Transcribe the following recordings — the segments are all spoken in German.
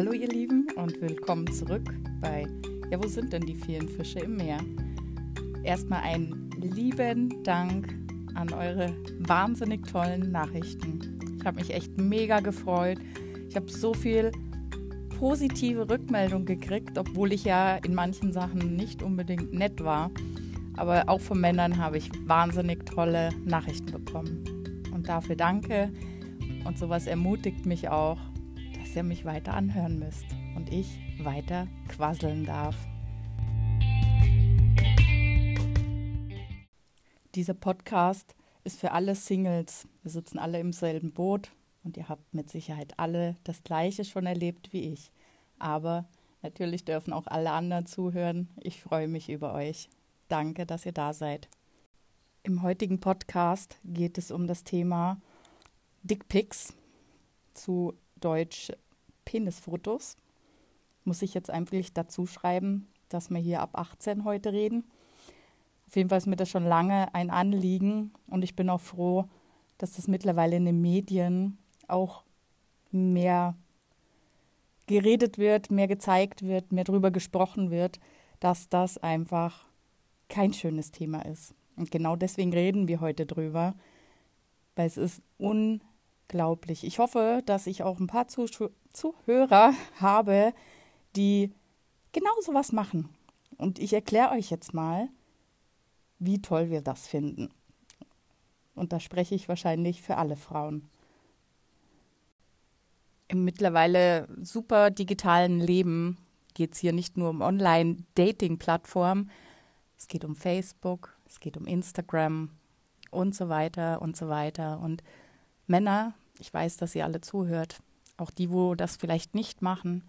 Hallo ihr Lieben und willkommen zurück bei Ja, wo sind denn die vielen Fische im Meer? Erstmal einen lieben Dank an eure wahnsinnig tollen Nachrichten. Ich habe mich echt mega gefreut. Ich habe so viel positive Rückmeldung gekriegt, obwohl ich ja in manchen Sachen nicht unbedingt nett war. Aber auch von Männern habe ich wahnsinnig tolle Nachrichten bekommen. Und dafür danke. Und sowas ermutigt mich auch, dass ihr mich weiter anhören müsst und ich weiter quasseln darf. Dieser Podcast ist für alle Singles. Wir sitzen alle im selben Boot und ihr habt mit Sicherheit alle das Gleiche schon erlebt wie ich. Aber natürlich dürfen auch alle anderen zuhören. Ich freue mich über euch. Danke, dass ihr da seid. Im heutigen Podcast geht es um das Thema Dickpics, zu Deutsch Penisfotos. Muss ich jetzt einfach dazu schreiben, dass wir hier ab 18 heute reden. Auf jeden Fall ist mir das schon lange ein Anliegen und ich bin auch froh, dass das mittlerweile in den Medien auch mehr geredet wird, mehr gezeigt wird, mehr darüber gesprochen wird, dass das einfach kein schönes Thema ist. Und genau deswegen reden wir heute drüber, weil es ist unglaublich. Ich hoffe, dass ich auch ein paar Zuhörer habe, die genau so was machen. Und ich erkläre euch jetzt mal, wie toll wir das finden. Und da spreche ich wahrscheinlich für alle Frauen. Im mittlerweile super digitalen Leben geht es hier nicht nur um Online-Dating-Plattformen, es geht um Facebook, es geht um Instagram und so weiter und so weiter. Und Männer, ich weiß, dass ihr alle zuhört, auch die, wo das vielleicht nicht machen,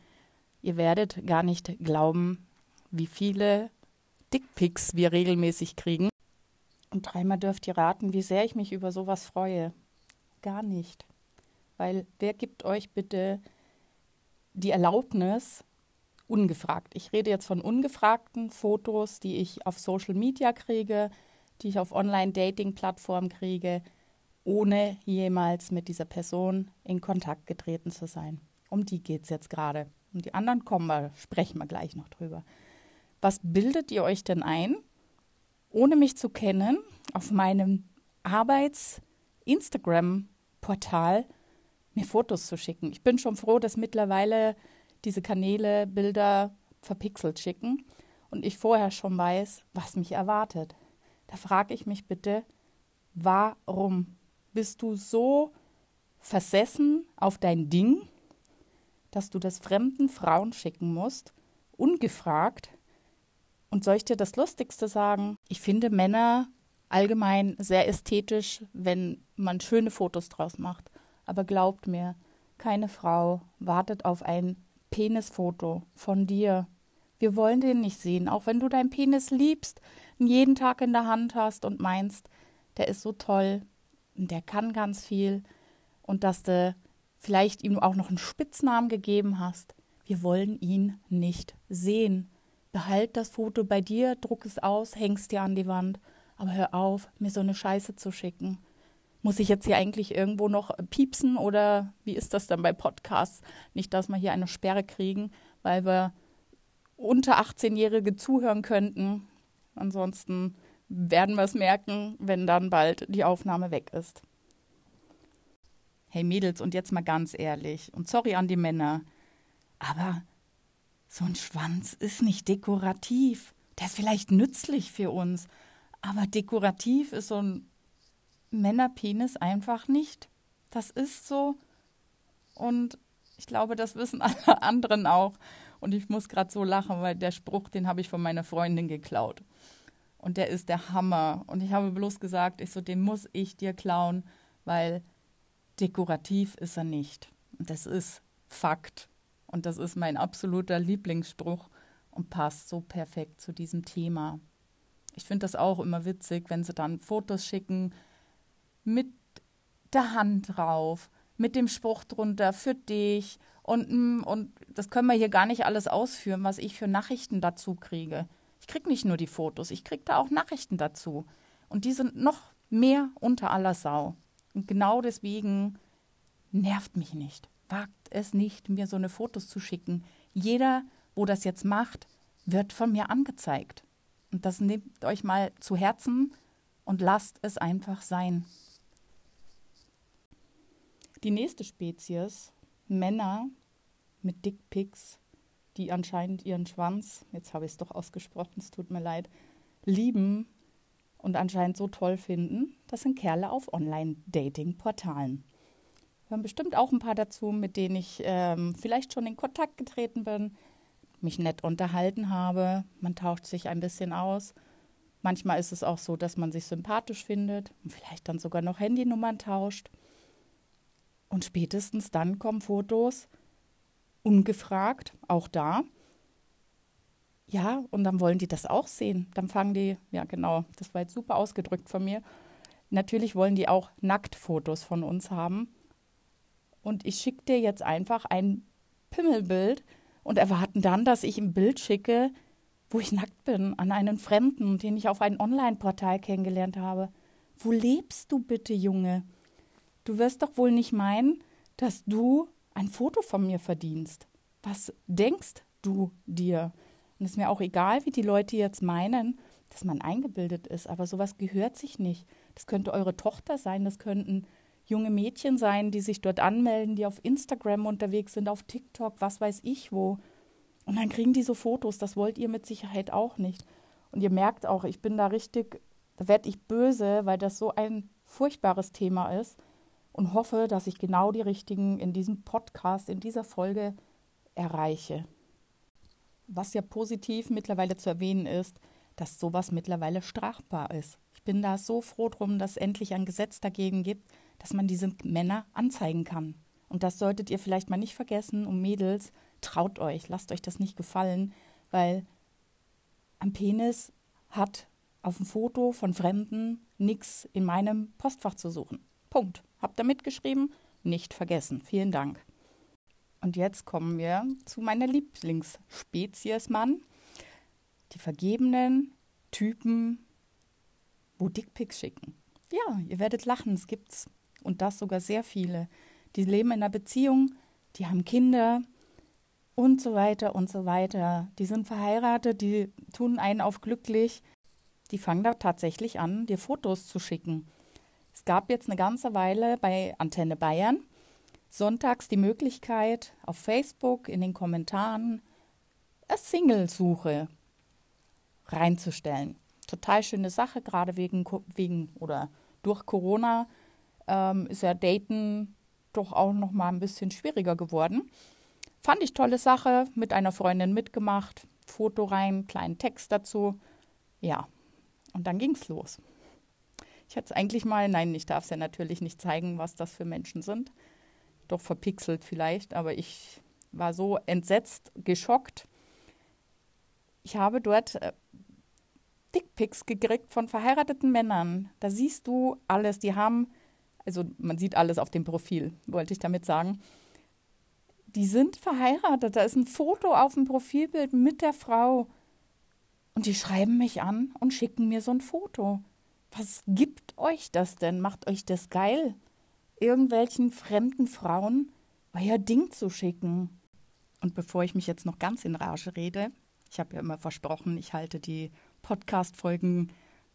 ihr werdet gar nicht glauben, wie viele Dickpics wir regelmäßig kriegen. Und dreimal dürft ihr raten, wie sehr ich mich über sowas freue. Gar nicht. Weil wer gibt euch bitte die Erlaubnis, ungefragt. Ich rede jetzt von ungefragten Fotos, die ich auf Social Media kriege, die ich auf Online-Dating-Plattformen kriege, ohne jemals mit dieser Person in Kontakt getreten zu sein. Um die geht es jetzt gerade. Um die anderen kommen wir, sprechen wir gleich noch drüber. Was bildet ihr euch denn ein, ohne mich zu kennen, auf meinem Arbeits-Instagram-Portal mir Fotos zu schicken? Ich bin schon froh, dass mittlerweile diese Kanäle Bilder verpixelt schicken und ich vorher schon weiß, was mich erwartet. Da frage ich mich bitte, warum bist du so versessen auf dein Ding, dass du das fremden Frauen schicken musst, ungefragt? Und soll ich dir das Lustigste sagen? Ich finde Männer allgemein sehr ästhetisch, wenn man schöne Fotos draus macht. Aber glaubt mir, keine Frau wartet auf ein Penisfoto von dir. Wir wollen den nicht sehen, auch wenn du deinen Penis liebst, jeden Tag in der Hand hast und meinst, der ist so toll und der kann ganz viel und dass du vielleicht ihm auch noch einen Spitznamen gegeben hast. Wir wollen ihn nicht sehen. Behalt das Foto bei dir, druck es aus, hängst dir an die Wand, aber hör auf, mir so eine Scheiße zu schicken. Muss ich jetzt hier eigentlich irgendwo noch piepsen oder wie ist das dann bei Podcasts? Nicht, dass wir hier eine Sperre kriegen, weil wir unter 18-Jährige zuhören könnten. Ansonsten werden wir es merken, wenn dann bald die Aufnahme weg ist. Hey Mädels, und jetzt mal ganz ehrlich, und sorry an die Männer, aber so ein Schwanz ist nicht dekorativ. Der ist vielleicht nützlich für uns, aber dekorativ ist so ein Männerpenis einfach nicht. Das ist so. Und ich glaube, das wissen alle anderen auch. Und ich muss gerade so lachen, weil der Spruch, den habe ich von meiner Freundin geklaut. Und der ist der Hammer. Und ich habe bloß gesagt, ich so, den muss ich dir klauen, weil dekorativ ist er nicht. Und das ist Fakt. Und das ist mein absoluter Lieblingsspruch und passt so perfekt zu diesem Thema. Ich finde das auch immer witzig, wenn sie dann Fotos schicken, mit der Hand drauf, mit dem Spruch drunter für dich und, mm, und das können wir hier gar nicht alles ausführen, was ich für Nachrichten dazu kriege. Ich kriege nicht nur die Fotos, ich kriege da auch Nachrichten dazu. Und die sind noch mehr unter aller Sau. Und genau deswegen nervt mich nicht. wagt es nicht, mir so eine Fotos zu schicken. Jeder, wo das jetzt macht, wird von mir angezeigt. Und das nehmt euch mal zu Herzen und lasst es einfach sein. Die nächste Spezies, Männer mit Dickpics, die anscheinend ihren Schwanz, jetzt habe ich es doch ausgesprochen, es tut mir leid, lieben und anscheinend so toll finden, das sind Kerle auf Online-Dating-Portalen. Hören bestimmt auch ein paar dazu, mit denen ich ähm, vielleicht schon in Kontakt getreten bin, mich nett unterhalten habe. Man tauscht sich ein bisschen aus. Manchmal ist es auch so, dass man sich sympathisch findet und vielleicht dann sogar noch Handynummern tauscht. Und spätestens dann kommen Fotos, ungefragt, auch da. Ja, und dann wollen die das auch sehen. Dann fangen die, ja genau, das war jetzt super ausgedrückt von mir. Natürlich wollen die auch Nacktfotos von uns haben. Und ich schicke dir jetzt einfach ein Pimmelbild und erwarten dann, dass ich ein Bild schicke, wo ich nackt bin, an einen Fremden, den ich auf einem Online-Portal kennengelernt habe. Wo lebst du bitte, Junge? Du wirst doch wohl nicht meinen, dass du ein Foto von mir verdienst. Was denkst du dir? Und es ist mir auch egal, wie die Leute jetzt meinen, dass man eingebildet ist, aber sowas gehört sich nicht. Das könnte eure Tochter sein, das könnten junge Mädchen sein, die sich dort anmelden, die auf Instagram unterwegs sind, auf TikTok, was weiß ich wo. Und dann kriegen die so Fotos, das wollt ihr mit Sicherheit auch nicht. Und ihr merkt auch, ich bin da richtig, da werde ich böse, weil das so ein furchtbares Thema ist und hoffe, dass ich genau die richtigen in diesem Podcast, in dieser Folge erreiche. Was ja positiv mittlerweile zu erwähnen ist, dass sowas mittlerweile strafbar ist. Ich bin da so froh drum, dass es endlich ein Gesetz dagegen gibt, dass man diese Männer anzeigen kann. Und das solltet ihr vielleicht mal nicht vergessen. Und Mädels, traut euch, lasst euch das nicht gefallen, weil ein Penis hat auf dem Foto von Fremden nichts in meinem Postfach zu suchen. Punkt. Habt ihr mitgeschrieben? Nicht vergessen. Vielen Dank. Und jetzt kommen wir zu meiner Lieblingsspezies Mann. Die vergebenen Typen, wo Dickpics schicken. Ja, ihr werdet lachen, es gibt's. Und das sogar sehr viele. Die leben in einer Beziehung, die haben Kinder und so weiter und so weiter. Die sind verheiratet, die tun einen auf glücklich. Die fangen da tatsächlich an, dir Fotos zu schicken. Es gab jetzt eine ganze Weile bei Antenne Bayern sonntags die Möglichkeit, auf Facebook in den Kommentaren eine Single-Suche reinzustellen. Total schöne Sache, gerade wegen, wegen oder durch Corona ähm, ist ja Daten doch auch noch mal ein bisschen schwieriger geworden. Fand ich tolle Sache, mit einer Freundin mitgemacht, Foto rein, kleinen Text dazu. Ja, und dann ging's los. Ich hätte es eigentlich mal, nein, ich darf es ja natürlich nicht zeigen, was das für Menschen sind. Doch verpixelt vielleicht, aber ich war so entsetzt, geschockt. Ich habe dort äh, Dickpics gekriegt von verheirateten Männern. Da siehst du alles. Die haben, also man sieht alles auf dem Profil, wollte ich damit sagen. Die sind verheiratet. Da ist ein Foto auf dem Profilbild mit der Frau. Und die schreiben mich an und schicken mir so ein Foto. Was gibt euch das denn? Macht euch das geil? Irgendwelchen fremden Frauen euer Ding zu schicken. Und bevor ich mich jetzt noch ganz in Rage rede, ich habe ja immer versprochen, ich halte die Podcast-Folgen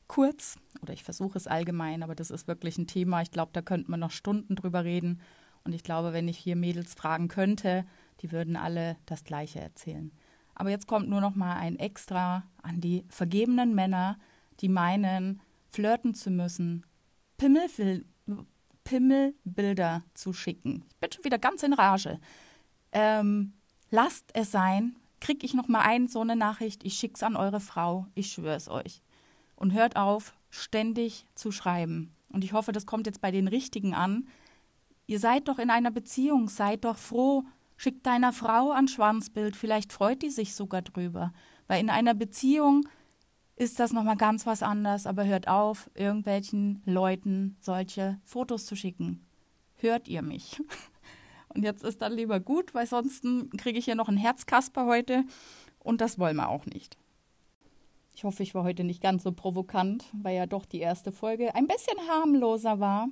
kurz oder ich versuche es allgemein, aber das ist wirklich ein Thema. Ich glaube, da könnte man noch Stunden drüber reden. Und ich glaube, wenn ich hier Mädels fragen könnte, die würden alle das Gleiche erzählen. Aber jetzt kommt nur noch mal ein Extra an die vergebenen Männer, die meinen, flirten zu müssen, Pimmelfil Pimmelbilder zu schicken. Ich bin schon wieder ganz in Rage. Ähm, lasst es sein. Krieg ich noch mal ein so eine Nachricht, ich schick's an eure Frau, ich schwör's euch. Und hört auf, ständig zu schreiben. Und ich hoffe, das kommt jetzt bei den Richtigen an. Ihr seid doch in einer Beziehung, seid doch froh. Schickt deiner Frau ein Schwanzbild, vielleicht freut die sich sogar drüber. Weil in einer Beziehung ist das nochmal ganz was anderes, aber hört auf, irgendwelchen Leuten solche Fotos zu schicken. Hört ihr mich? Und jetzt ist dann lieber gut, weil sonst kriege ich hier noch einen Herzkasper heute und das wollen wir auch nicht. Ich hoffe, ich war heute nicht ganz so provokant, weil ja doch die erste Folge ein bisschen harmloser war.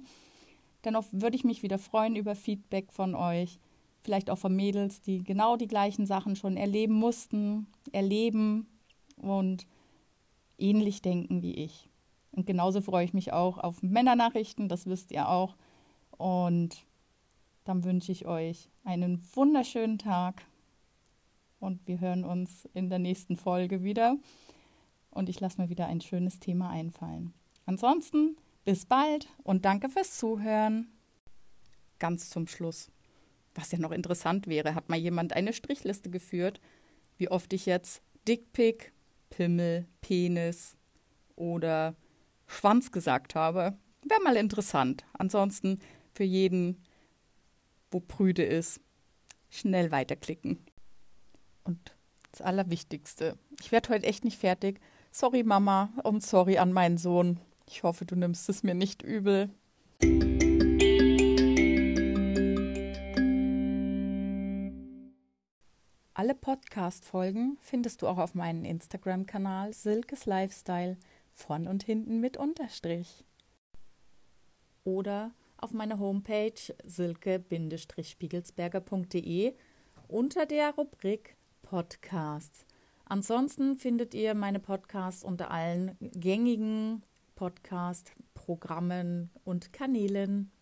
Dennoch würde ich mich wieder freuen über Feedback von euch. vielleicht auch von Mädels, die genau die gleichen Sachen schon erleben mussten, erleben und ähnlich denken wie ich. Und genauso freue ich mich auch auf Männernachrichten, das wisst ihr auch. Und dann wünsche ich euch einen wunderschönen Tag und wir hören uns in der nächsten Folge wieder. Und ich lasse mir wieder ein schönes Thema einfallen. Ansonsten bis bald und danke fürs Zuhören. Ganz zum Schluss. Was ja noch interessant wäre, hat mal jemand eine Strichliste geführt, wie oft ich jetzt Dickpick, Pimmel, Penis oder Schwanz gesagt habe. Wäre mal interessant. Ansonsten für jeden, wo Prüde ist, schnell weiterklicken. Und das Allerwichtigste, ich werde heute echt nicht fertig. Sorry Mama und sorry an meinen Sohn. Ich hoffe, du nimmst es mir nicht übel. Podcast-Folgen findest du auch auf meinem Instagram-Kanal Silkes Lifestyle von und hinten mit Unterstrich. Oder auf meiner Homepage silke-spiegelsberger.de unter der Rubrik Podcasts. Ansonsten findet ihr meine Podcasts unter allen gängigen Podcast-Programmen und Kanälen.